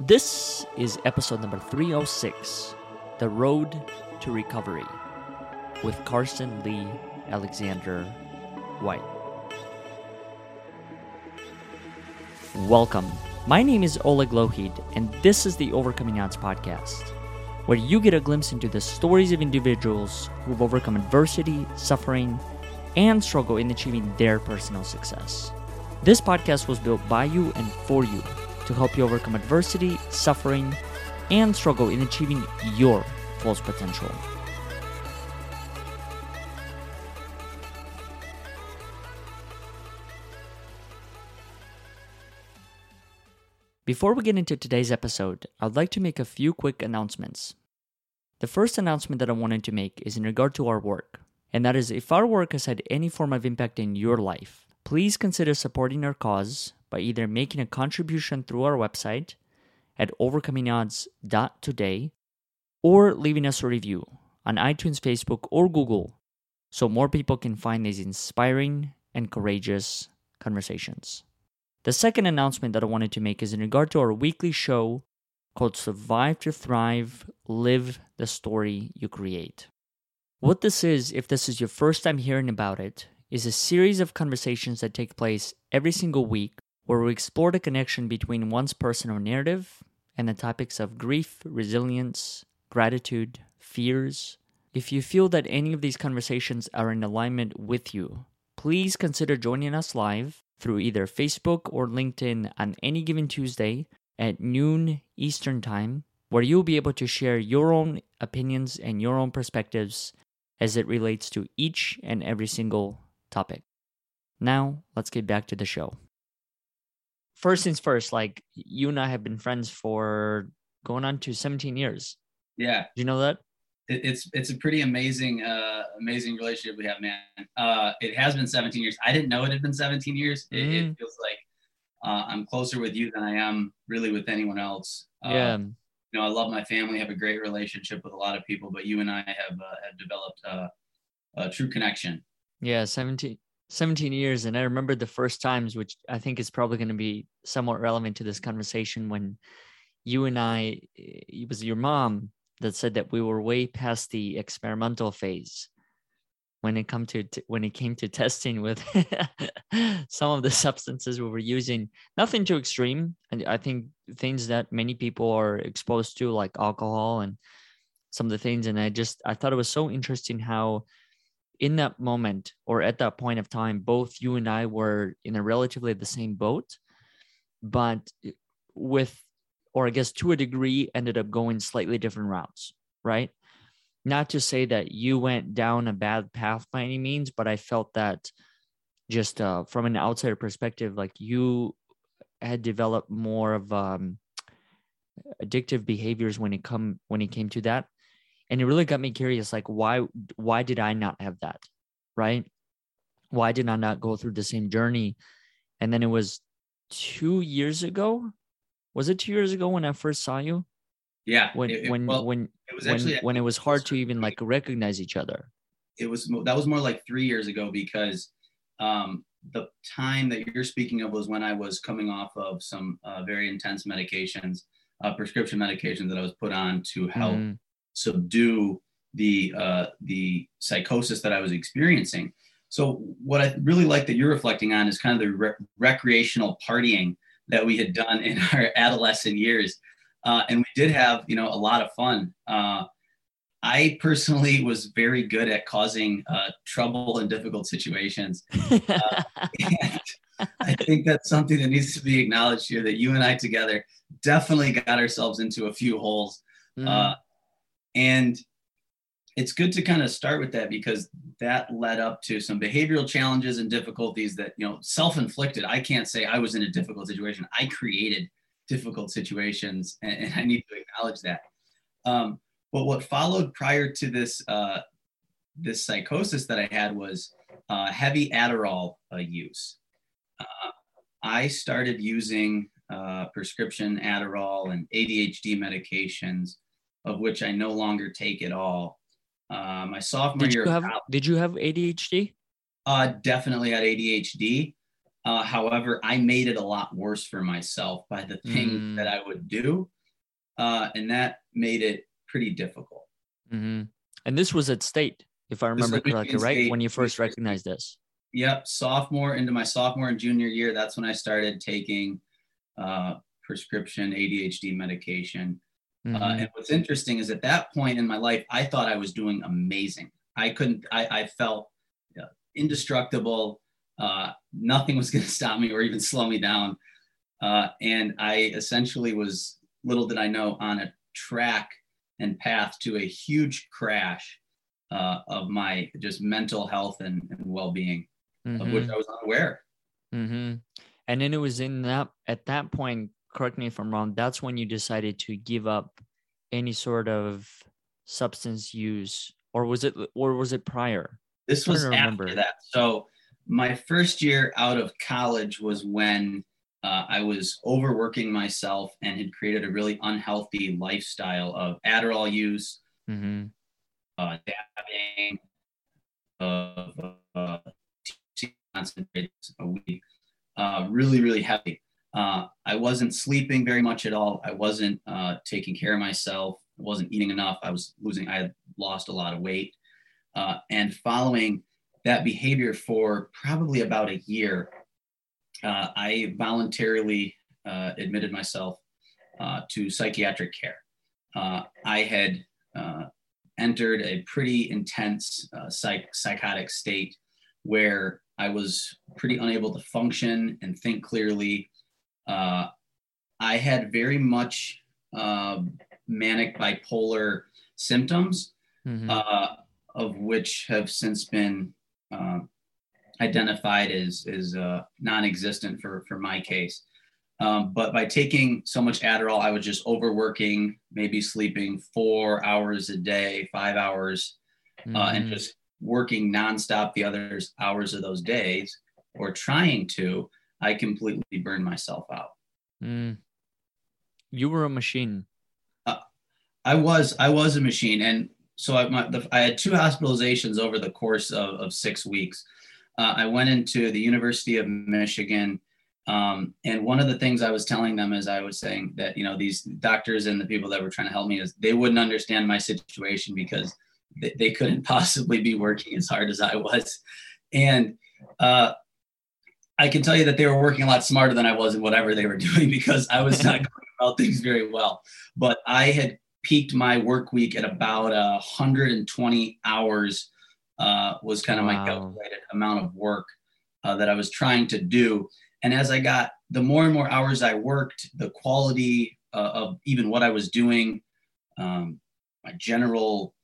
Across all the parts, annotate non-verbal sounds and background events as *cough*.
This is episode number 306 The Road to Recovery with Carson Lee Alexander White. Welcome. My name is Oleg Lohid, and this is the Overcoming Odds podcast, where you get a glimpse into the stories of individuals who've overcome adversity, suffering, and struggle in achieving their personal success. This podcast was built by you and for you to help you overcome adversity, suffering, and struggle in achieving your fullest potential. Before we get into today's episode, I'd like to make a few quick announcements. The first announcement that I wanted to make is in regard to our work, and that is if our work has had any form of impact in your life, please consider supporting our cause by either making a contribution through our website at overcomingodds.today or leaving us a review on iTunes, Facebook, or Google so more people can find these inspiring and courageous conversations. The second announcement that I wanted to make is in regard to our weekly show called Survive to Thrive Live the Story You Create. What this is, if this is your first time hearing about it, is a series of conversations that take place every single week where we explore the connection between one's personal narrative and the topics of grief, resilience, gratitude, fears. If you feel that any of these conversations are in alignment with you, please consider joining us live through either Facebook or LinkedIn on any given Tuesday at noon Eastern Time, where you'll be able to share your own opinions and your own perspectives as it relates to each and every single topic. Now, let's get back to the show first things first, like you and I have been friends for going on to 17 years. Yeah. Do you know that? It, it's it's a pretty amazing uh amazing relationship we have, man. Uh it has been 17 years. I didn't know it had been 17 years. It, mm. it feels like uh, I'm closer with you than I am really with anyone else. Uh, yeah. You know, I love my family, have a great relationship with a lot of people, but you and I have uh, have developed uh, a true connection. Yeah, 17 17 years and i remember the first times which i think is probably going to be somewhat relevant to this conversation when you and i it was your mom that said that we were way past the experimental phase when it come to when it came to *laughs* testing with some of the substances we were using. Nothing too extreme and i think things that many people are exposed to like alcohol and some of the things and i just i thought it was so interesting how in that moment or at that point of time, both you and I were in a relatively the same boat, but with, or I guess to a degree, ended up going slightly different routes, right? Not to say that you went down a bad path by any means, but I felt that just uh, from an outsider perspective, like you had developed more of um, addictive behaviors when it come when it came to that and it really got me curious like why why did i not have that right? Why did i not go through the same journey? And then it was two years ago was it two years ago when i first saw you? Yeah when it, when well, when it was actually, when, when it was hard to even like recognize each other. It was that was more like three years ago because um the time that you're speaking of was when i was coming off of some uh, very intense medications uh, prescription medications that i was put on to help mm subdue the uh, the psychosis that I was experiencing. So what I really like that you're reflecting on is kind of the re- recreational partying that we had done in our *laughs* adolescent years, uh, and we did have you know a lot of fun. Uh, I personally was very good at causing uh, trouble in difficult situations. *laughs* I think that's something that needs to be acknowledged here. That you and I together definitely got ourselves into a few holes. Mm. And it's good to kind of start with that because that led up to some behavioral challenges and difficulties that, you know, self inflicted. I can't say I was in a difficult situation. I created difficult situations and, and I need to acknowledge that. Um, but what followed prior to this, uh, this psychosis that I had was uh, heavy Adderall uh, use. Uh, I started using uh, prescription Adderall and ADHD medications of which I no longer take at all. Uh, my sophomore did year. You have, did you have ADHD? Uh, definitely had ADHD. Uh, however, I made it a lot worse for myself by the things Mm. that I would do, uh, and that made it pretty difficult. hmm And this was at state, if I remember correctly, right? State, when you first recognized this. Yep, sophomore into my sophomore and junior year, that's when I started taking uh, prescription ADHD medication. Uh, Mhm. and what's interesting is at that point in my life, I thought I was doing amazing. I couldn't, I, I felt uh, indestructible. Uh, nothing was *laughs* going to stop me or even slow me down. Uh, and I essentially was, little did I know, on a track and path to a huge crash uh, of my just mental health and, and well being, of which Mhm. I was unaware. Mm-hmm. And then it was in that at that point, correct me if I'm wrong, that's when you decided to give up any sort of substance use, or was it or was it prior? This was remember. after that. So my first year out of college was when uh, I was overworking myself and had created a really unhealthy lifestyle of Adderall use, Mm-hmm. uh, dabbing, of uh, THC concentrates a week, uh, really, really heavy. Uh, I wasn't sleeping very much at all. I wasn't uh, taking care of myself. I wasn't eating enough. I was losing. I had lost a lot of weight. Uh, and following that behavior for probably about a year, uh, I voluntarily uh, admitted myself uh, to psychiatric care. I had entered a pretty intense psych- psychotic state where I was pretty unable to function and think clearly. Uh, I had very much uh, manic bipolar symptoms, Mm-hmm. uh, of which have since been uh, identified as, as uh, non-existent for, for my case. Um, but by taking so much Adderall, I was just overworking, maybe sleeping four hours a day, five hours, uh, and Mhm. just working nonstop the other hours of those days, or trying to, I completely burned myself out. Mm. You were a machine. I was I was a machine, and so I, my, the, I had two hospitalizations over the course of, of six weeks. Uh, I went into the University of Michigan, um, and one of the things I was telling them is I was saying that you know these doctors and the people that were trying to help me is they wouldn't understand my situation because they, they couldn't *laughs* possibly be working as hard as I was, and uh, I can tell you that they were working a lot smarter than I was in whatever they were *laughs* doing because I was not *laughs* going about things very well. But I had peaked my work week at about uh, 120 hours uh, was kind of my calculated amount of work uh, that I was trying to do. And as I got the more and more hours I worked, the quality uh, of even what I was doing, um, my general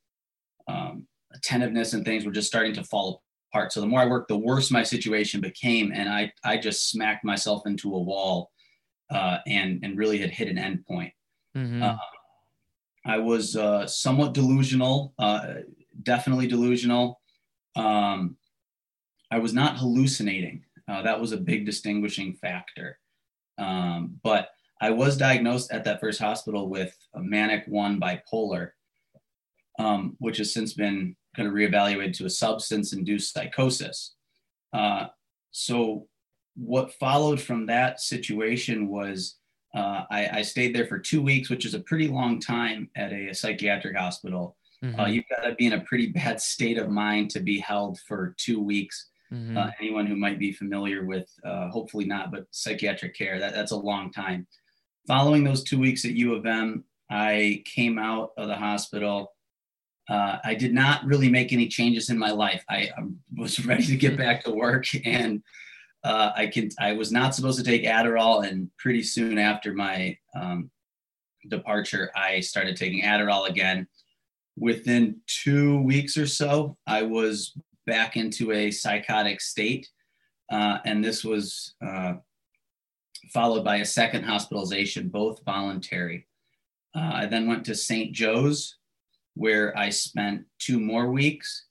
um, attentiveness and things were just starting to fall apart. So the more I worked, the worse my situation became, and I I just smacked myself into a wall, uh, and and really had hit an end point. Mhm. Uh, I was uh, somewhat delusional, uh, definitely delusional. Um, I was not hallucinating. Uh, that was a big distinguishing factor. Um, but I was diagnosed at that first hospital with a manic one bipolar, um, which has since been kind of reevaluated to a substance induced psychosis. Uh, so, what followed from that situation was uh, I, I stayed there for two weeks, which is a pretty long time at a, psychiatric hospital. Uh, Mhm. you've got to be in a pretty *laughs* bad state of mind to be held for two weeks. Mhm. Uh, anyone who might be familiar with, uh, hopefully not, but psychiatric care, that, that's a long time. Following those two weeks at U of M, I came out of the hospital. Uh, I did not really make any changes in my life. I, was *laughs* ready to get back to work, and uh, I can. I was not supposed to take Adderall, and pretty soon after my um, departure, I started taking Adderall again. Within two weeks or so, I was back into a psychotic state. Uh, and this was uh, followed by a second hospitalization, both voluntary. Uh, I then went to St. Joe's, where I spent two more weeks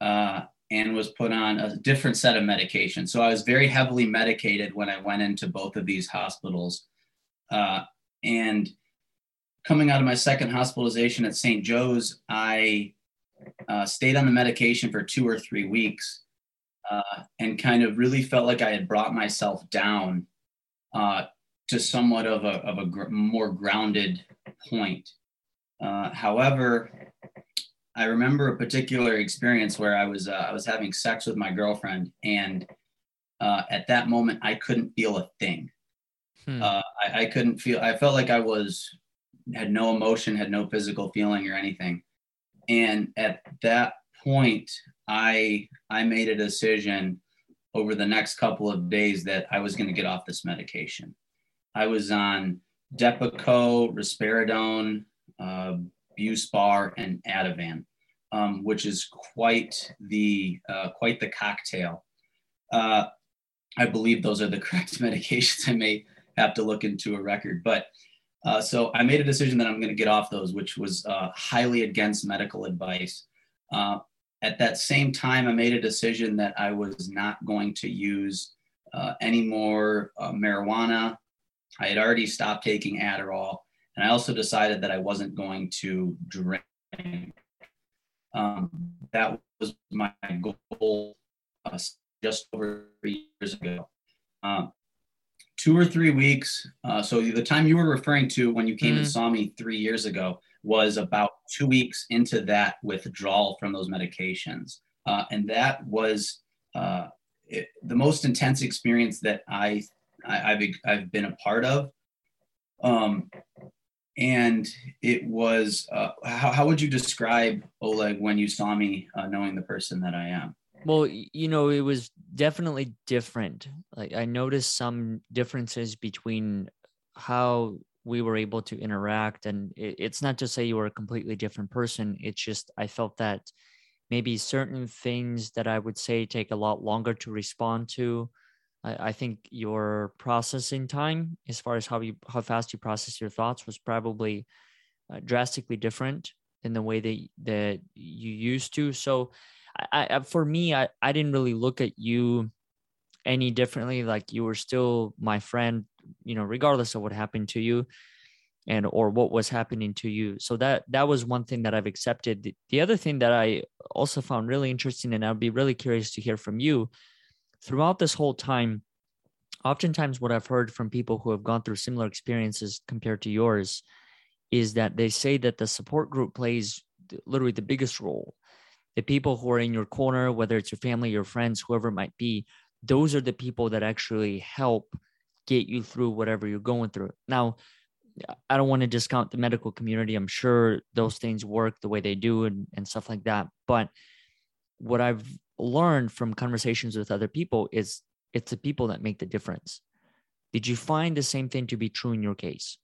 uh, and was put on a different set of medication. So I was very heavily medicated when I went into both of these hospitals. Uh, and coming out of my second hospitalization at St. Joe's, I uh, stayed on the medication for two or three weeks. uh, and kind of really felt like I had brought myself down uh, to somewhat of a, of a gr- more grounded point. Uh, however, I remember a particular experience where I was uh, I was having sex with my girlfriend, and uh, at that moment I couldn't feel a thing. Hmm. Uh, I, I couldn't feel. I felt like I was had no emotion, had no physical feeling or anything. And at that point, I I made a decision over the next couple of days that I was going to get off this medication. I was on Depakote, Risperidone, uh, Buspar, and Ativan, um, which is quite the uh, quite the cocktail. Uh, I believe those are the *laughs* correct medications. I may have to look into a record, but uh, so I made a decision that I'm going to get off those, which was uh, highly against medical advice. Uh, at that same time, I made a decision that I was not going to use uh, any more uh, marijuana. I had already stopped taking Adderall, and I also decided that I wasn't going to drink. Um, that was my goal uh, just over three years ago. Um, two or three weeks. Uh, so the time you were referring to when you came mm. and saw me three years ago was about two weeks into that withdrawal from those medications, uh, and that was uh, it, the most intense experience that I, I have I've been a part of. Um, and it was uh, how, how would you describe Oleg when you saw me, uh, knowing the person that I am? Well, you know, it was definitely different. Like I noticed some differences between how we were able to interact and it, it's not to say you were a completely different person. It's just I felt that maybe certain things that I would say take a lot longer to respond to. I, I think your processing time, as far as how you how fast you process your thoughts, was probably uh, drastically different in the way that that you used to. So I, I for me, I, I didn't really look at you any differently. Like you were still my friend, you know, regardless of what happened to you and or what was happening to you. So that that was one thing that I've accepted. The, the other thing that I also found really interesting, and I'd be really curious to hear from you throughout this whole time. Oftentimes, what I've heard from people who have gone through similar experiences compared to yours is that they say that the support group plays literally the biggest role the people who are in your corner, whether it's your family, your friends, whoever it might be, those are the people that actually help get you through whatever you're going through. Now, I don't want to discount the medical community. I'm sure those things work the way they do and, and stuff like that. But what I've learned from conversations with other people is it's the people that make the difference. Did you find the same thing to be true in your case?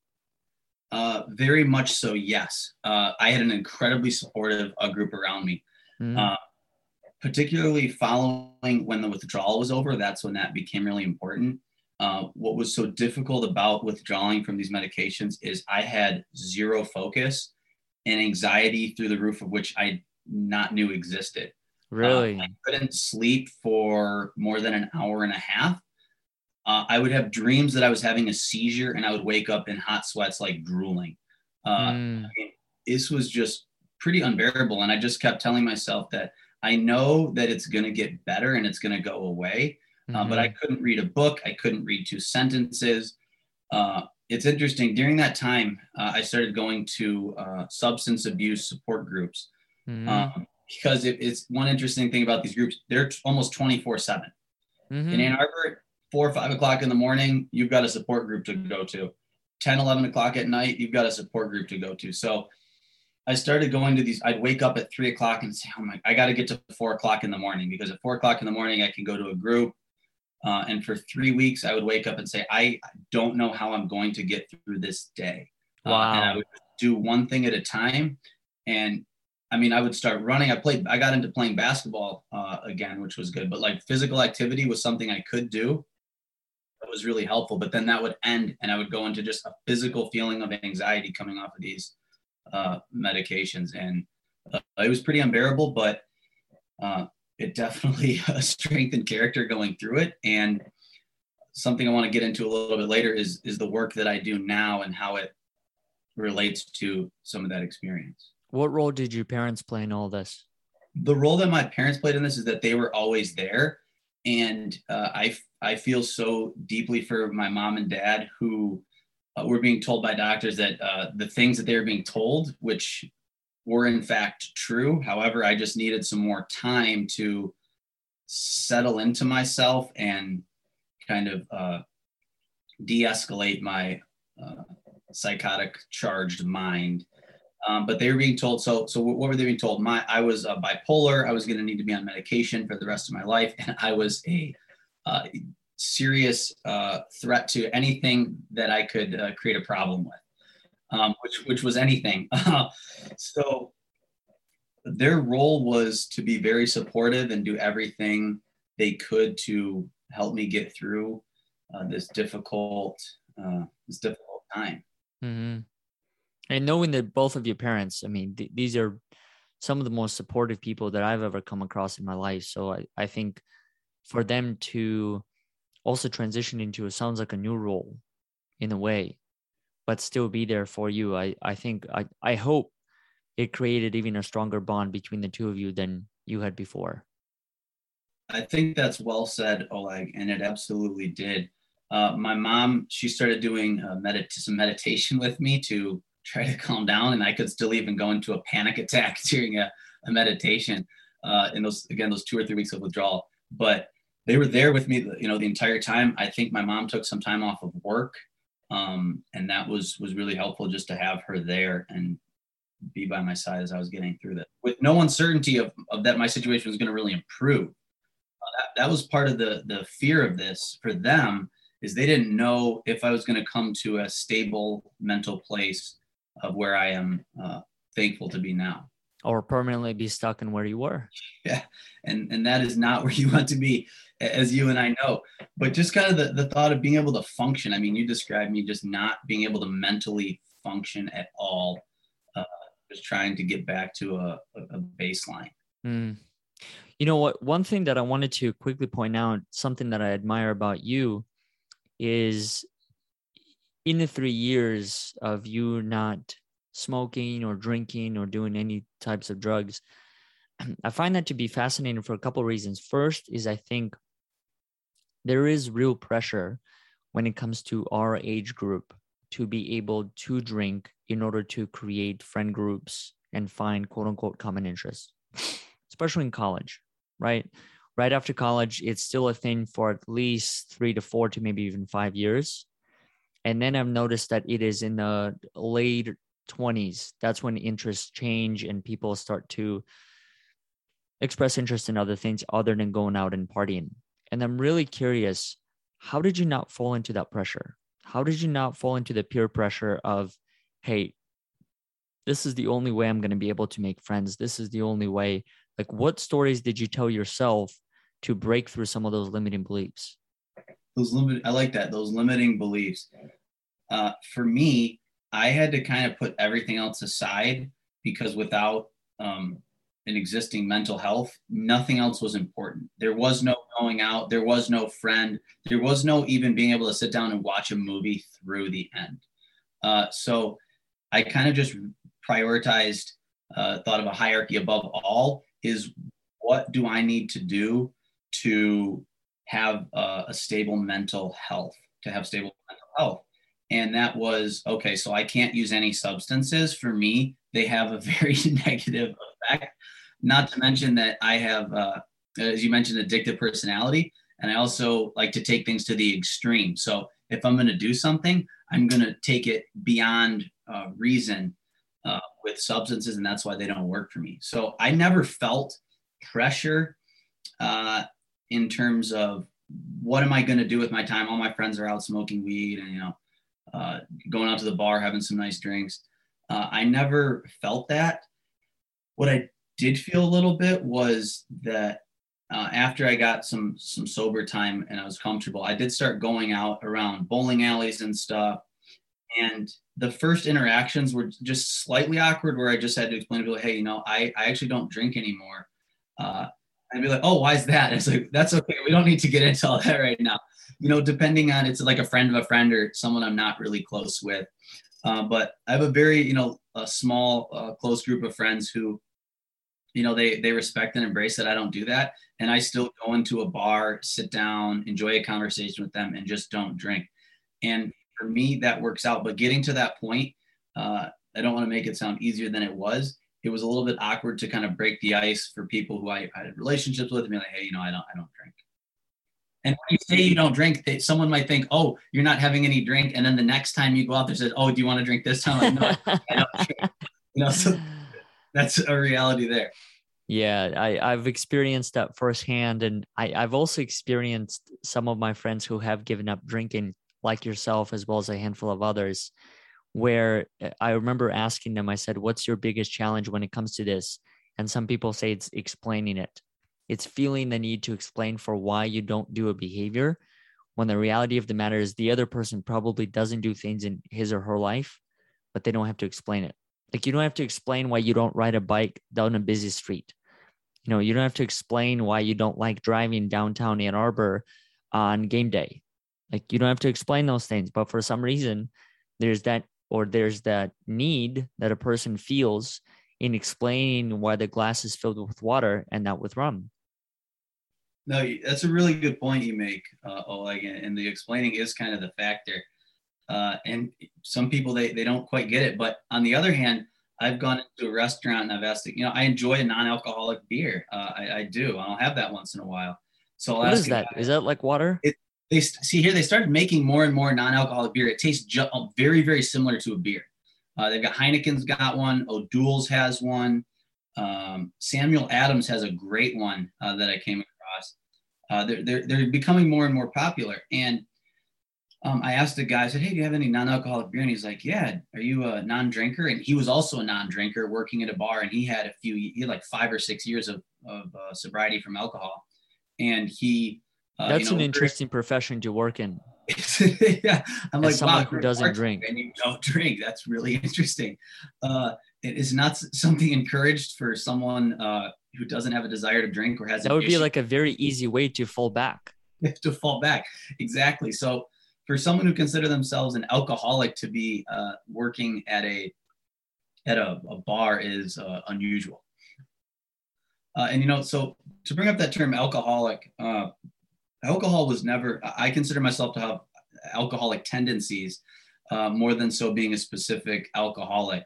Uh, very much so, yes. Uh, I had an incredibly supportive uh, group around me mm particularly following when the withdrawal was over, that's when that became really important. Uh, what was so difficult about withdrawing from these medications is I had zero focus and anxiety through the roof of which I not knew existed. Really? Uh, I couldn't sleep for more than an hour and a half. Uh, I would have dreams that I was having a seizure and I would wake up in hot sweats, like drooling. Uh, mm. I mean, this was just pretty unbearable. And I just kept telling myself that I know that it's going to get better and it's going to go away. Mm-hmm. But I mm-hmm. couldn't read a book. I couldn't read two sentences. Uh, it's interesting. During that time, uh, I started going to uh, substance abuse support groups mm-hmm. Um, because it, it's one interesting thing about these groups. They're t- almost 24 7. Mm-hmm. In Ann Arbor, four or five o'clock in the morning, you've got a support group to go to. 10, 11 o'clock at night, you've got a support group to go to. So I started going to these. I'd wake up at three o'clock and say, "Oh my, I got to get to four o'clock in the morning because at four o'clock in the morning I can go to a group." Uh, and for three weeks, I would wake up and say, "I don't know how I'm going to get through this day." Wow. Uh, and I would do one thing at a time. And I mean, I would start running. I played. I got into playing basketball uh, again, which was good. But like physical activity was something I could do. That was really helpful. But then that would end, and I would go into just a physical feeling of anxiety coming off of these uh, medications, and uh, it was pretty unbearable. But uh, it definitely *laughs* strengthened character going through it. And something I want to get into a little bit later is is the work that I do now and how it relates to some of that experience. What role did your parents play in all this? The role that my parents played in this is that they were always there. and uh, I I feel so deeply for my mom and dad who uh, were being told by doctors that uh, the things that they were being told, which were in fact true. However, I just needed some more time to settle into myself and kind of uh, de-escalate my uh, psychotic charged mind. Um, but they were being told. So, so what were they being told? My, I was uh, bipolar. I was going to need to be on medication for the rest of my life, and I was a uh, serious uh, threat to anything that I could uh, create a problem with, um, which which was anything. *laughs* so, their role was to be very supportive and do everything they could to help me get through uh, this difficult uh, this difficult time. Mm-hmm. And knowing that both of your parents, I mean, th- these are some of the most supportive people that I've ever come across in my life. So I, I think for them to also transition into it sounds like a new role in a way, but still be there for you. I, I think I, I hope it created even a stronger bond between the two of you than you had before. I think that's well said, Oleg, and it absolutely did. Uh, my mom, she started doing uh, medit- some meditation with me to try to calm down, and I could still even go into a panic attack *laughs* during a, a meditation uh, in those again those two or three weeks of withdrawal. But they were there with me, you know, the entire time. I think my mom took some time off of work, um, and that was was really helpful just to have her there and be by my side as I was getting through that, with no uncertainty of, of that my situation was going to really improve. Uh, that, that was part of the the fear of this for them is they didn't know if I was going to come to a stable mental place of where I am uh, thankful to be now. Or permanently be stuck in where you were. *laughs* Yeah. And, and that is not *laughs* where you want to be, as you and I know. But just kind of the, the thought of being able to function. I mean, you described me just not being able to mentally function at all, uh, just trying to get back to a, a baseline. Mm. You know what? One thing that I wanted to quickly point out, something that I admire about you is in the three years of you not smoking or drinking or doing any types of drugs, *clears throat* I find that to be fascinating for a couple of reasons. First is I think there is real pressure when it comes to our age group to be able to drink in order to create friend groups and find quote unquote common interests, *laughs* especially in college, right? Right after college, it's still a thing for at least three to four to maybe even five years and then I've noticed that it is in the late 20s. That's when interests change and people start to express interest in other things other than going out and partying. And I'm really curious how did you not fall into that pressure? How did you not fall into the peer pressure of, hey, this is the only way I'm going to be able to make friends. This is the only way. Like, what stories did you tell yourself to break through some of those limiting beliefs? Those limit i like that those limiting beliefs. Uh, for me i had to kind of put everything else aside because without um, an existing mental health nothing else was important. There was no going out there was no friend there was no even being able to sit down and watch a movie through the end. Uh, so i kind of just prioritized uh, thought of a hierarchy above all is what do i need to do to have a, a stable mental health, to have stable mental health. And that was okay. So I can't use any substances. For me, they have a *laughs* very negative effect. Not to mention that I have, uh, as you mentioned, addictive personality. And I also like to take things to the extreme. So if I'm going to do something, I'm going to take it beyond uh, reason uh, with substances, and that's why they don't work for me. So I never felt pressure uh, in terms of what am I going to do with my time? All my friends are out smoking weed and, you know, uh, going out to the bar, having some nice drinks. Uh, I never felt that. What I did feel a little bit was that uh, after I got some some sober time and I was comfortable, I did start going out around bowling alleys and stuff. And the first interactions were just slightly awkward, where I just had to explain to people, "Hey, you know, I I actually don't drink anymore." Uh, I'd be like, oh, why is that? *laughs* it's like, that's okay. We don't need to get into all that right now. You know, depending on it's like a friend of a friend or someone I'm not really close with. Uh, but I have a very, you know, a small, uh, close group of friends who you know they they respect and embrace that I don't do that, and I still go into a bar, sit down, enjoy a conversation with them, and just don't drink. And for me, that works out. But getting to that point, uh, I don't want to make it sound easier than it was. It was a little bit awkward to kind of break the ice for people who I, I had relationships with and be like, hey, you know, I don't I don't drink. And when you say you don't drink, they, someone might think, oh, you're not having any drink. And then the next time you go out there, says, oh, do you want to drink this time? Like, no, I don't drink. You know, so *laughs* that's a reality there. Yeah, I, I've experienced that firsthand. And I, I've also experienced some of my friends who have given up drinking, like yourself, as well as a handful of others, where eh, I remember asking them, I said, What's your biggest challenge when it comes to this? And some people say it's explaining it. It's feeling the need to explain for why you don't do a behavior when the reality of the matter is the other person probably doesn't do things in his or her life, but they don't have to explain it. Like you don't have to explain why you don't ride a bike down a busy street. You know, you don't have to explain why you don't like driving downtown Ann Arbor on game day. Like you don't have to explain those things, but for some reason, there's that or there's that need that a person feels in explaining why the glass is filled with water and not with rum. No, that's a really good point you make, uh, Oleg, and the explaining is kind of the factor. Uh, and some people they they don't quite get it, but on the other hand, I've gone into a restaurant and I've asked, you know, I enjoy a non-alcoholic beer. Uh, I, I, do. I'll have that once in a while. So I'll what is that? Is that like water? It, they see here they started making more and more non-alcoholic beer. It tastes ju- very very similar to a beer. Uh, they've got Heineken's got one. O'Doul's has one. Um, Samuel Adams has a great one uh, that I came across. Uh, they're, they're, they're becoming more and more popular. And um, I asked the guy, I said, Hey, do you have any non alcoholic beer? And he's like, Yeah, are you a non drinker? And he was also a non drinker working at a bar. And he had a few, he had like five or six years of, of uh, sobriety from alcohol. And he, uh, that's you know, an interesting profession to work in. *laughs* yeah, I'm As like someone wow, who doesn't drink and you don't *laughs* drink. That's really interesting. Uh, it is not something encouraged for someone uh, who doesn't have a desire to drink or has. That would issue. be like a very easy way to fall back. *laughs* to fall back, exactly. So for someone who consider themselves an alcoholic to be uh, working at a at a, a bar is uh, unusual. Uh, and you know, so to bring up that term alcoholic, uh, alcohol was never, I consider myself to have alcoholic tendencies uh, more than so being a specific alcoholic.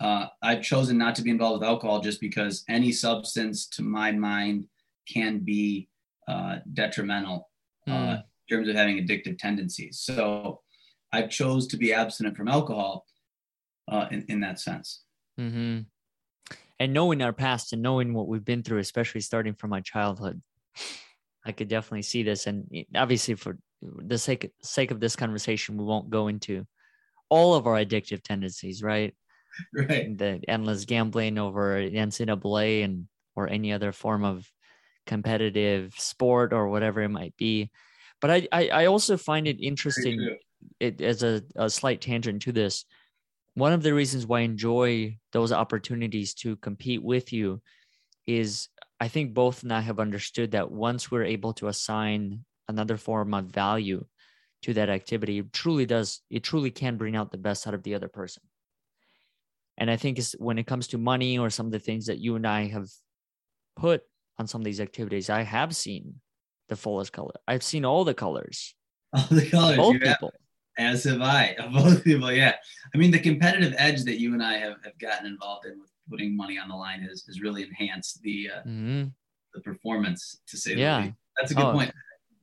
Uh, I've chosen not to be involved with alcohol just because any substance to my mind can be uh, detrimental mm. in terms of having addictive tendencies. So I've chose to be abstinent from alcohol uh, in, in that sense. Mm-hmm. And knowing our past and knowing what we've been through, especially starting from my childhood, I could definitely see this. And obviously, for the sake sake of this conversation, we won't go into all of our addictive tendencies, right? *laughs* Right. The endless gambling over NCAA and or any other form of competitive sport or whatever it might be. But I I, I also find it interesting. It as a, a slight tangent to this. One of the reasons why I enjoy those opportunities to compete with you is I think both and I have understood that once we're able to assign another form of value to that activity, it truly does, it truly can bring out the best out of the other person. And I think when it comes to money or some of the things that you and I have put on some of these activities, I have seen the fullest color. I've seen all the colors. *laughs* All the colors. Both people. Have, as have I. *laughs* Both people, yeah. I mean, the competitive edge that you and I have, have gotten involved in with putting money on the line has, has really enhanced the uh, mm-hmm. the performance to say yeah. the least. That's a good oh. point.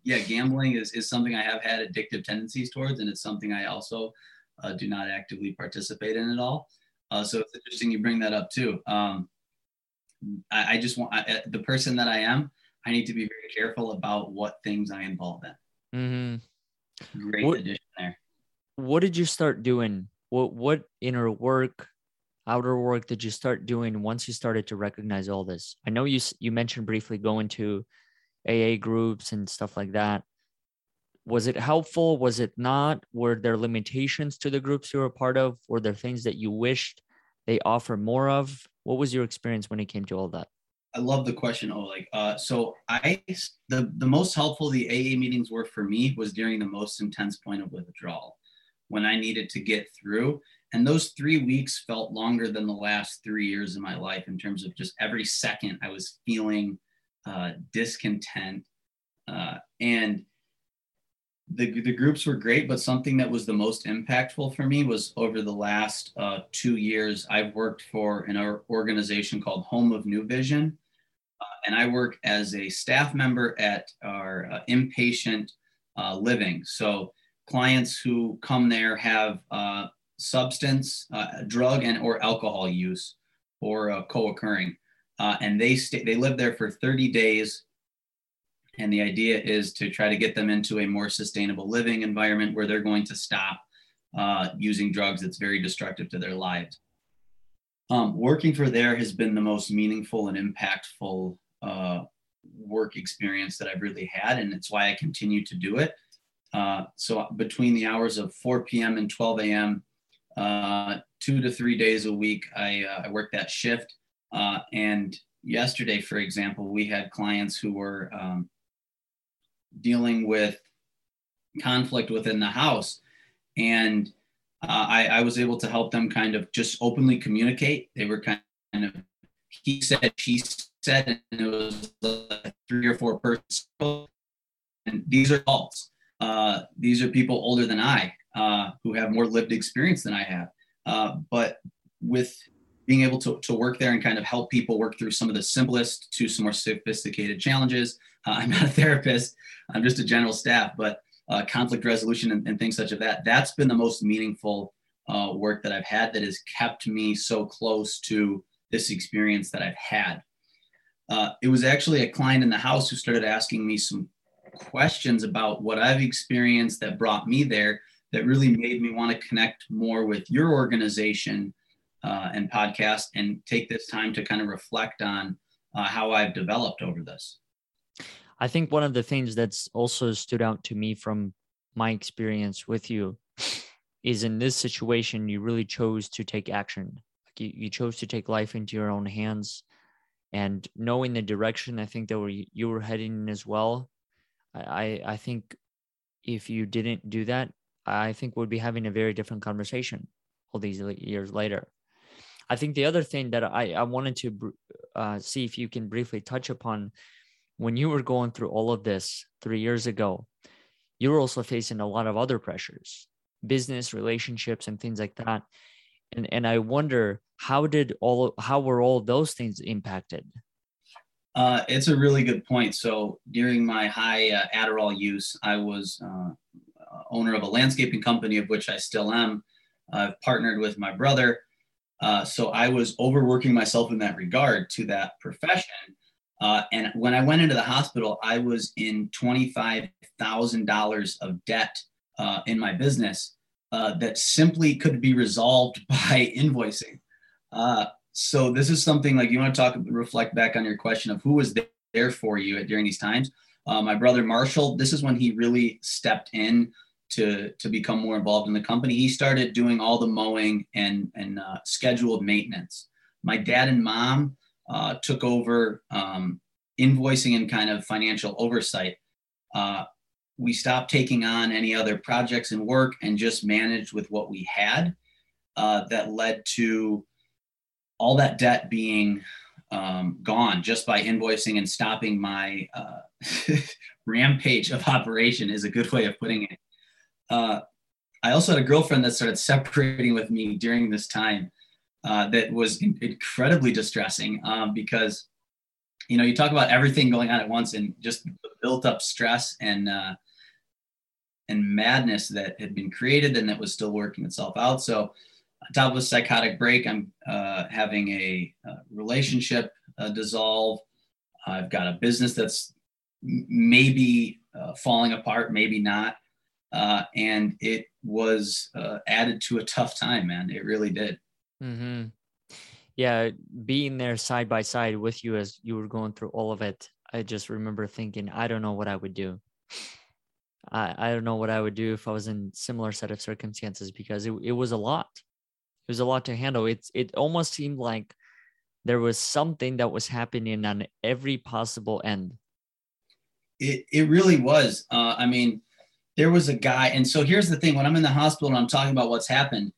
Yeah, gambling is, is something I have had addictive tendencies towards, and it's something I also uh, do not actively participate in at all. Uh, so it's interesting you bring that up too. Um, I, I, just want I, the person that I am. I need to be very careful about what things I involve in. Mm-hmm. Great what, addition there. What did you start doing? What what inner work outer work did you start doing once you started to recognize all this? I know you you mentioned briefly going to AA groups and stuff like that. Was it helpful? Was it not? Were there limitations to the groups you were a part of? Were there things that you wished they offer more of? What was your experience when it came to all that? I love the question, Oleg. Uh, so I the the most helpful the AA meetings were for me was during the most intense point of withdrawal, when I needed to get through and those three weeks felt longer than the last three years of my life in terms of just every second I was feeling uh, discontent. Uh, and the, the groups were great, but something that was the most impactful for me was over the last uh, two years, I've worked for an organization called Home of New Vision. Uh, and I work as a staff member at our uh, inpatient uh, living. So clients who come there have substance, uh, drug, and or alcohol use or co-occurring. and they stay, they live there for 30 days and the idea is to try to get them into a more sustainable living environment where they're going to stop uh, using drugs that's very destructive to their lives. Um, working for there has been the most meaningful and impactful uh, work experience that I've really had, and it's why I continue to do it. Uh, so between the hours of 4 p.m. and 12 a.m., uh, two to three days a week, I, uh, I work that shift. Uh, and yesterday, for example, we had clients who were um, dealing with conflict within the house. And uh, I, I, was able to help them kind of just openly communicate. They were kind of, he said, she said, and it was like three or four persons. And these are adults. Uh, these are people older than I uh, who have more lived experience than I have. Uh, but with being able to, to work there and kind of help people work through some of the simplest to some more sophisticated challenges. Uh, *laughs* I'm not a therapist, I'm just a general staff, but uh, conflict resolution and, and, things such as that, that's been the most meaningful uh, work that I've had that has kept me so close to this experience that I've had. Uh, it was actually a client in the house who started asking me some questions about what I've experienced that brought me there that really made me want to connect more with your organization uh, and podcast and take this time to kind of reflect on uh, how I've developed over this. I think one of the things that's also stood out to me from my experience with you is in this situation, you really chose to take action. You, you chose to take life into your own hands and knowing the direction I think that were, you were heading in as well. I, I think if you didn't do that, I think we'd be having a very different conversation all these years later. I think the other thing that I, I wanted to uh, see if you can briefly touch upon when you were going through all of this three years ago, you were also facing a lot of other pressures, business, relationships, and things like that. And and I wonder how did all how were all those things impacted? Uh, it's a really good point. So during my high uh, Adderall use, I was uh, owner of a landscaping company of which I still am. I've partnered with my brother uh, so I was overworking myself in that regard to that profession. Uh, and when I went into the hospital, I was in $25,000 of debt uh, in my business uh, that simply could be resolved *laughs* by invoicing. Uh, so this is something like you want to talk, reflect back on your question of who was there for you during these times. My brother Marshall, this is when he really stepped in to to become more involved in the company, he started doing all the mowing and and uh, scheduled maintenance. My dad and mom uh, took over um, invoicing and kind of financial oversight. Uh, we stopped taking on any other projects and work and just managed with what we had. Uh, that led to all that debt being um, gone just by invoicing and stopping my uh, *laughs* rampage of operation is a good way of putting it uh, I also had a girlfriend that started separating with me during this time uh, that was in- incredibly distressing um, because, you know, you talk about everything going on at once and just built up stress and, uh, and madness that had been created and that was still working itself out. So, on top of a psychotic break, I'm uh, having a, a relationship uh, dissolve. I've got a business that's maybe uh, falling apart, maybe not uh, and it was uh, added to a tough time, man. It really did. Mm-hmm. Yeah, being there side by side with you as you were going through all of it, I just remember thinking, I don't know what I would do. I, I don't know what I would do if I was in similar set of circumstances because it, it was a lot. It was a lot to handle. It's it almost seemed like there was something that was happening on every possible end. It it really was. Uh, I mean, there was a guy, and so here's the thing: when I'm in the hospital and I'm talking about what's happened,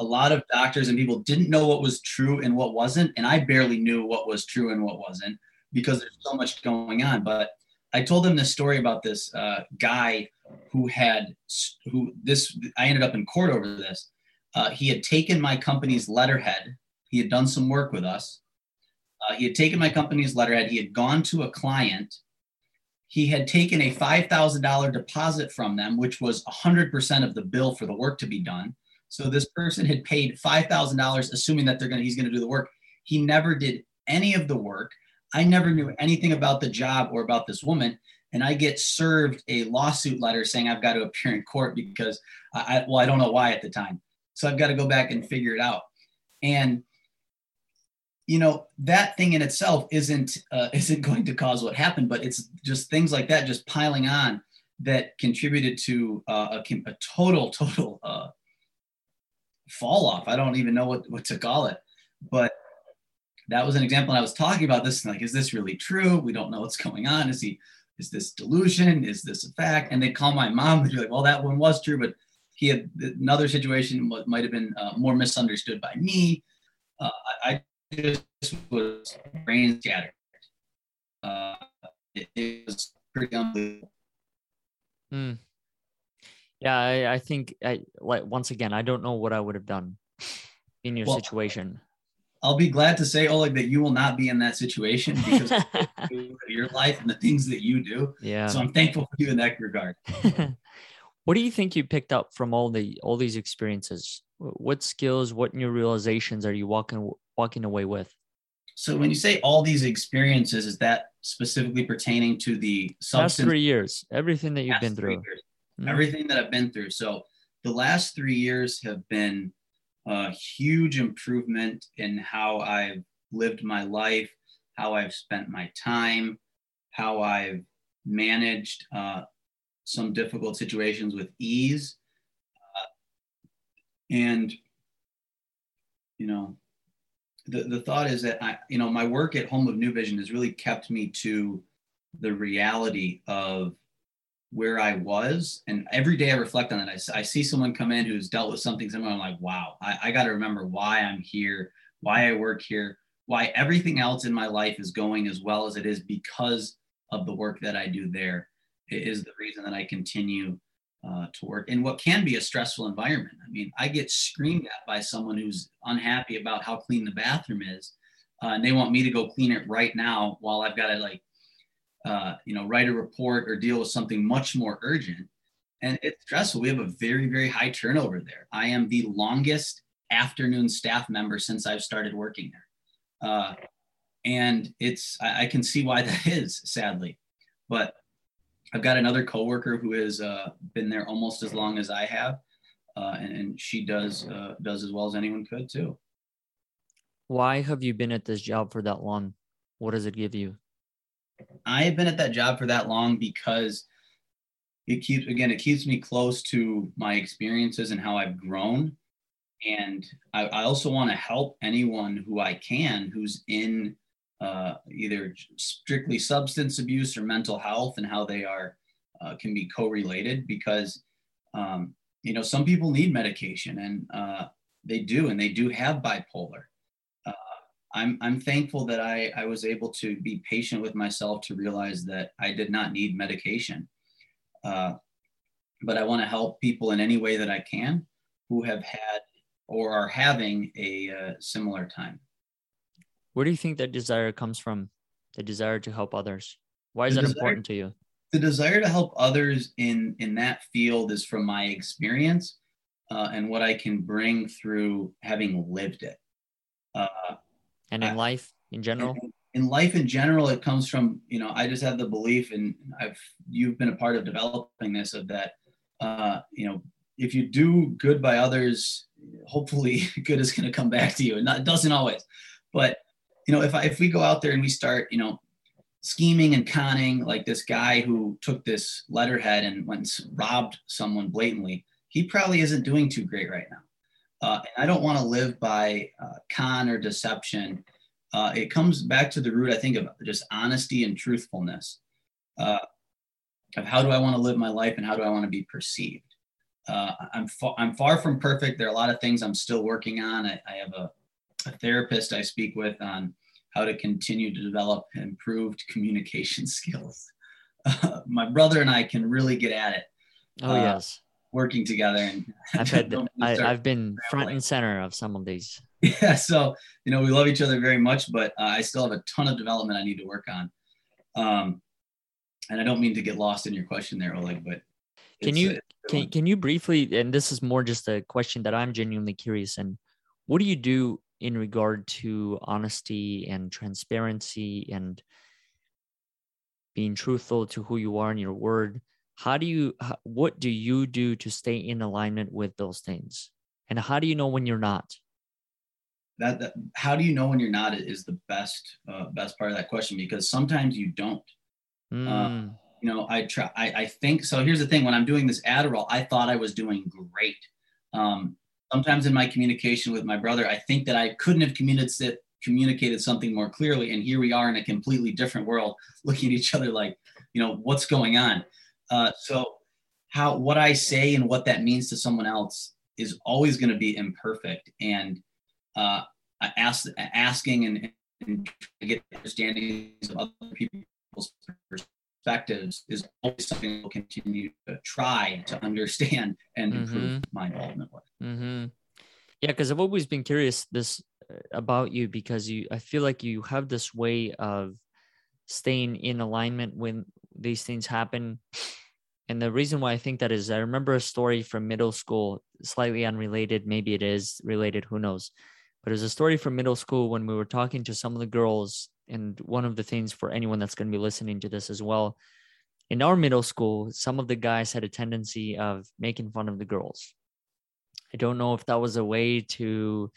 a lot of doctors and people didn't know what was true and what wasn't. And I barely knew what was true and what wasn't because there's so much going on. But I told them this story about this uh, guy who had, who this, I ended up in court over this. Uh, he had taken my company's letterhead. He had done some work with us. Uh, he had taken my company's letterhead. He had gone to a client. He had taken a $5,000 deposit from them, which was 100% of the bill for the work to be done. So this person had paid $5,000, assuming that they're going to, he's going to do the work. He never did any of the work. I never knew anything about the job or about this woman. And I get served a lawsuit letter saying I've got to appear in court because I, well, I don't know why at the time. So I've got to go back and figure it out. And you know that thing in itself isn't uh, *laughs* isn't going to cause what happened, but it's just things like that just piling on that contributed to uh, a, a, total *laughs* total uh, fall off. I don't even know what what to call it, but that was an example. And I was talking about this, like, is this really true? We don't know what's going on. Is he, is this delusion? Is this a fact? And they call my mom and be like, well, that one was true, but he had another situation might have been uh, more misunderstood by me. Uh, I just was brain scattered. Uh, it, it, was pretty unbelievable. Hmm. Yeah, I, I think I like once again, I don't know what I would have done in your well, situation. I'll be glad to say, Oleg, that you will not be in that situation because of *laughs* your life and the things that you do. Yeah. So I'm thankful for you in that regard. *laughs* what do you think you picked up from all the all these experiences? What skills, what new realizations are you walking walking away with? So when you say all these experiences, is that specifically pertaining to the substance? Last three years, everything that you've been through. Mm-hmm. Everything that I've been through. So the last three years have been a huge improvement in how I've lived my life, how I've spent my time, how I've managed uh, some difficult situations with ease. Uh, and, you know, the, the thought is that I, you know, my work at Home of New Vision has really kept me to the reality of where I was. And every day I reflect on it. I, I see someone come in who's dealt with something similar. I'm like, wow, I, I got to remember why I'm here, why I work here, why everything else in my life is going as well as it is because of the work that I do there. Is the reason that I continue uh, to work in what can be a stressful environment. I mean, I get screamed at by someone who's unhappy about how clean the bathroom is. Uh, and they want me to go clean it right now while I've got to like uh, you know, write a report or deal with something much more urgent. And it's stressful. We have a very, very high turnover there. I am the longest afternoon staff member since I've started working there. Uh, and it's, I, I, can see why that *laughs* is, sadly. But I've got another coworker who has uh, been there almost as long as I have. Uh, and, and, she does uh, does as well as anyone could too. Why have you been at this job for that long? What does it give you? I've been at that job for that long because it keeps again it keeps me close to my experiences and how I've grown. And I, I also want to help anyone who I can who's in uh, either strictly substance abuse or mental health and how they are uh, can be co-related because um, you know some people need medication and uh, they do and they do have bipolar I'm I'm thankful that I I was able to be patient with myself to realize that I did not need medication. Uh, but I want to help people in any way that I can who have had or are having a uh, similar time. Where do you think that desire comes from? The desire to help others. Why is the that desire, important to you? The desire to help others in in that field is from my experience uh, and what I can bring through having lived it. Uh, and in I, life in general in, in life in general it comes from you know i just have the belief and i've you've been a part of developing this of that uh, you know if you do good by others hopefully *laughs* good is going to come back to you and not, it doesn't always but you know if I, if we go out there and we start you know scheming and conning like this guy who took this letterhead and went and robbed someone blatantly he probably isn't doing too great right now uh, and I don't want to live by uh, con or deception. Uh, it comes back to the root, I think, of just honesty and truthfulness uh, of how do I want to live my life and how do I want to be perceived. uh, I'm fa- I'm far from perfect. There are a lot of things I'm still working on. I, I have a, a, therapist I speak with on how to continue to develop improved communication *laughs* skills. Uh, my brother and I can really get at it. Oh uh, yes, working together. And *laughs* *laughs* I've had I, have been front and center of some of these. Yeah, so you know we love each other very much, but uh, I still have a ton of development I need to work on. Um, and I don't mean to get lost in your question there, Oleg, but can you can, can you briefly and this is more just a question that i'm genuinely curious and what do you do in regard to honesty and transparency and being truthful to who you are in your word how do you what do you do to stay in alignment with those things and how do you know when you're not that, that how do you know when you're not is the best uh, best part of that question because sometimes you don't mm. uh, you know, I try, I, I think, so here's the thing, when I'm doing this Adderall, I thought I was doing great. Um, sometimes in my communication with my brother, I think that I couldn't have communicated, communicated something more clearly. And here we are in a completely different world *laughs* looking at each other like, you know, what's going on? Uh, so how, what I say and what that means to someone else is always going to be imperfect. And uh, ask, asking and, and get understanding of other people's perspectives is always something we'll continue to try to understand and improve mm-hmm. my involvement with. Mm-hmm. Yeah, because I've always been curious this uh, about you because you I feel like you have this way of staying in alignment when these things happen. And the reason why I think that is I remember a story from middle school, slightly unrelated, maybe it is related, who knows. But it was a story from middle school when we were talking to some of the girls and one of the things for anyone that's going to be listening to this as well in our middle school some of the guys had a tendency of making fun of the girls. I don't know if that was a way to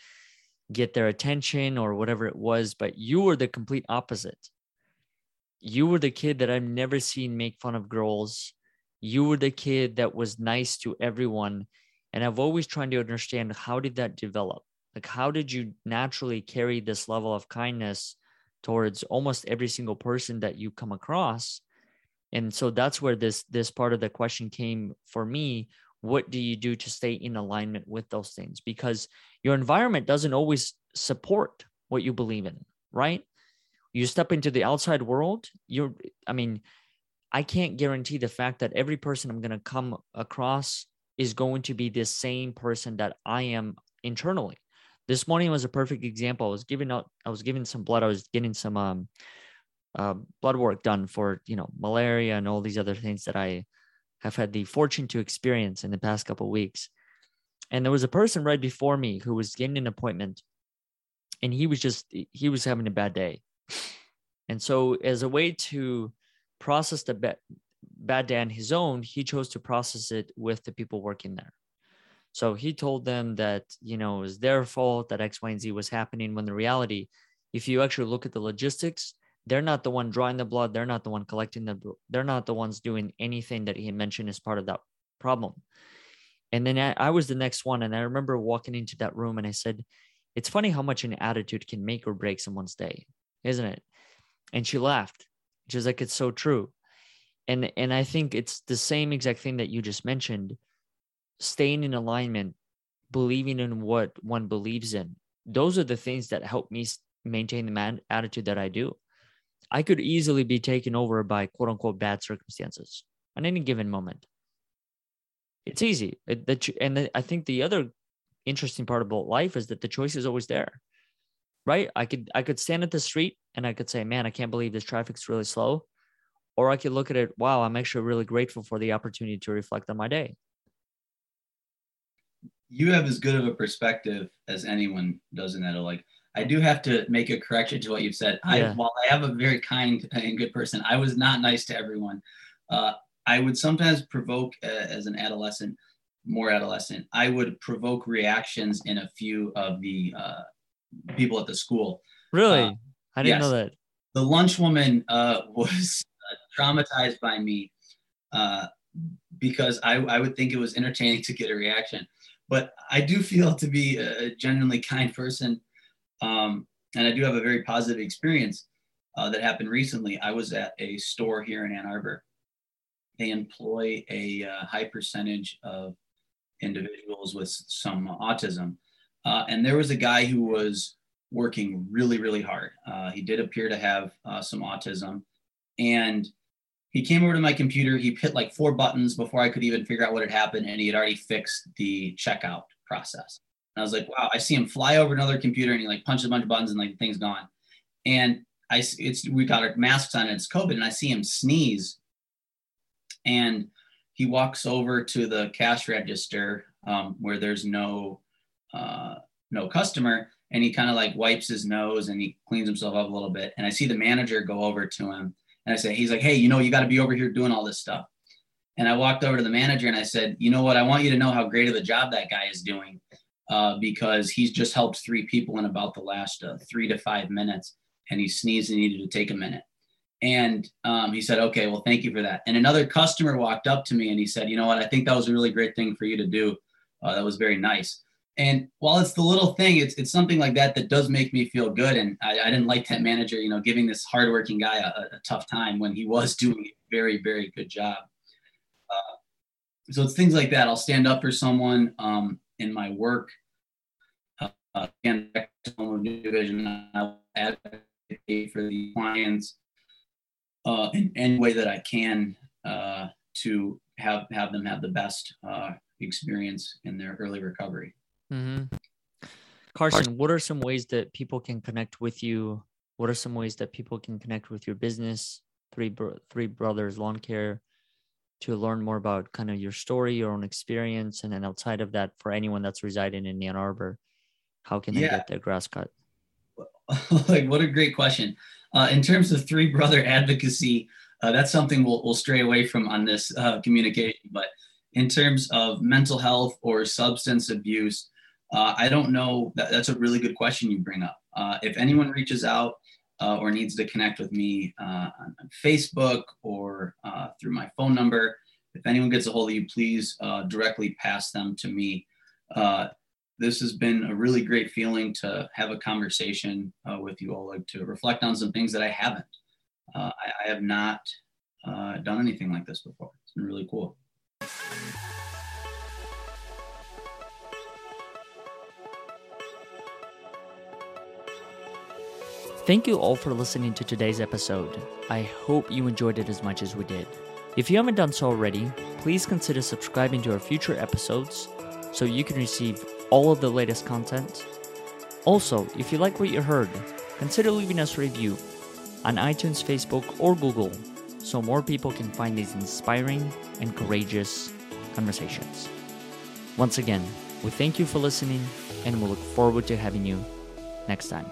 get their attention or whatever it was but you were the complete opposite. You were the kid that i've never seen make fun of girls. You were the kid that was nice to everyone. And i've always tried to understand how did that develop? Like how did you naturally carry this level of kindness towards almost every single person that you come across. And so that's where this this part of the question came for me. What do you do to stay in alignment with those things? Because your environment doesn't always support what you believe in right? You step into the outside world you're i mean i can't guarantee the fact that every person i'm going to come across is going to be the same person that i am internally this morning was a perfect example. I was giving out, I was giving some blood. I was getting some um, uh, blood work done for you know malaria and all these other things that I have had the fortune to experience in the past couple weeks. And there was a person right before me who was getting an appointment, and he was just he was having a bad day. And so, as a way to process the bad, bad day on his own, he chose to process it with the people working there. So he told them that, you know, it was their fault that X, Y, and Z was happening when the reality, if you actually look at the logistics, they're not the one drawing the blood. They're not the one collecting the, they're not the ones doing anything that he mentioned as part of that problem. And then I, I was the next one. And I remember walking into that room and I said, it's funny how much an attitude can make or break someone's day, isn't it? And she laughed. She was like, it's so true. And, and I think it's the same exact thing that you just mentioned staying in alignment, believing in what one believes in. Those are the things that help me maintain the man attitude that I do. I could easily be taken over by quote unquote bad circumstances on any given moment. It's easy. It, the, and I think the other interesting part about life is that the choice is always there, right? I could I could stand at the street and I could say, "Man, I can't believe this traffic's really slow," or I could look at it, "Wow, I'm actually really grateful for the opportunity to reflect on my day." You have as good of a perspective as anyone does in that. Like, I do have to make a correction to what you've said. Yeah. I, while I have a very kind and good person, I was not nice to everyone. Uh, I would sometimes provoke uh, as an adolescent, more adolescent. I would provoke reactions in a few of the uh, people at the school. Really, uh, I didn't yes. know that. The lunchwoman uh, *laughs* was uh, traumatized by me because I, I would think it was entertaining to get a reaction but I do feel to be a genuinely kind person. Um, and I do have a very positive experience uh, that happened recently. I was at a store here in Ann Arbor. They employ a uh, high percentage of individuals with some autism. Uh, and there was a guy who was working really, really hard. Uh, he did appear to have uh, some autism. And he came over to my computer. He hit like four buttons before I could even figure out what had happened. And he had already fixed the checkout process. And I was like, wow, I see him fly over another computer and he like punches a bunch of buttons and like the thing's gone. And I, it's, we got our masks on and it's COVID and I see him sneeze. And he walks over to the cash register um, where there's no, uh, no customer and he kind of like wipes his nose and he cleans himself up a little bit. And I see the manager go over to him and I said, he's like, hey, you know, you got to be over here doing all this stuff. And I walked over to the manager and I said, you know what? I want you to know how great of a job that guy is doing uh, because he's just helped three people in about the last uh, three to five minutes. And he sneezed and needed to take a minute. And um, he said, okay, well, thank you for that. And another customer walked up to me and he said, you know what? I think that was a really great thing for you to do. Uh, that was very nice. And while it's the little thing, it's it's something like that that does make me feel good. And I, I didn't like that manager, you know, giving this hardworking guy a, a, tough time when he was *laughs* doing a very very good job. Uh, so it's things like that. I'll stand up for someone um, in my work. Uh, again, new vision. I'll advocate for the clients uh, in any way that I can uh, to have have them have the best uh, experience in their early recovery. Mm-hmm. Carson, what are some ways that people can connect with you? What are some ways that people can connect with your business, Three Bro- Three Brothers Lawn Care, to learn more about kind of your story, your own experience, and then outside of that, for anyone that's residing in Ann Arbor, how can they yeah. get their grass cut? *laughs* like, what a great question. Uh, in terms of Three Brother advocacy, uh, that's something we'll, we'll stray away from on this uh, communication. But in terms of mental health or substance abuse, uh, I don't know. That, that's a really good question you bring up. Uh, if anyone reaches out uh, or needs to connect with me uh, on, on, Facebook or uh, through my phone number, if anyone gets a hold of you, please uh, directly pass them to me. this has been a really great feeling to have a conversation with you, Oleg, to reflect on some things that I haven't. I, I, have not done anything like this before. It's been really cool. Thank you all for listening to today's episode. I hope you enjoyed it as much as we did. If you haven't done so already, please consider subscribing to our future episodes so you can receive all of the latest content. Also, if you like what you heard, consider leaving us a review on iTunes, Facebook, or Google so more people can find these inspiring and courageous conversations. Once again, we thank you for listening and we look forward to having you next time.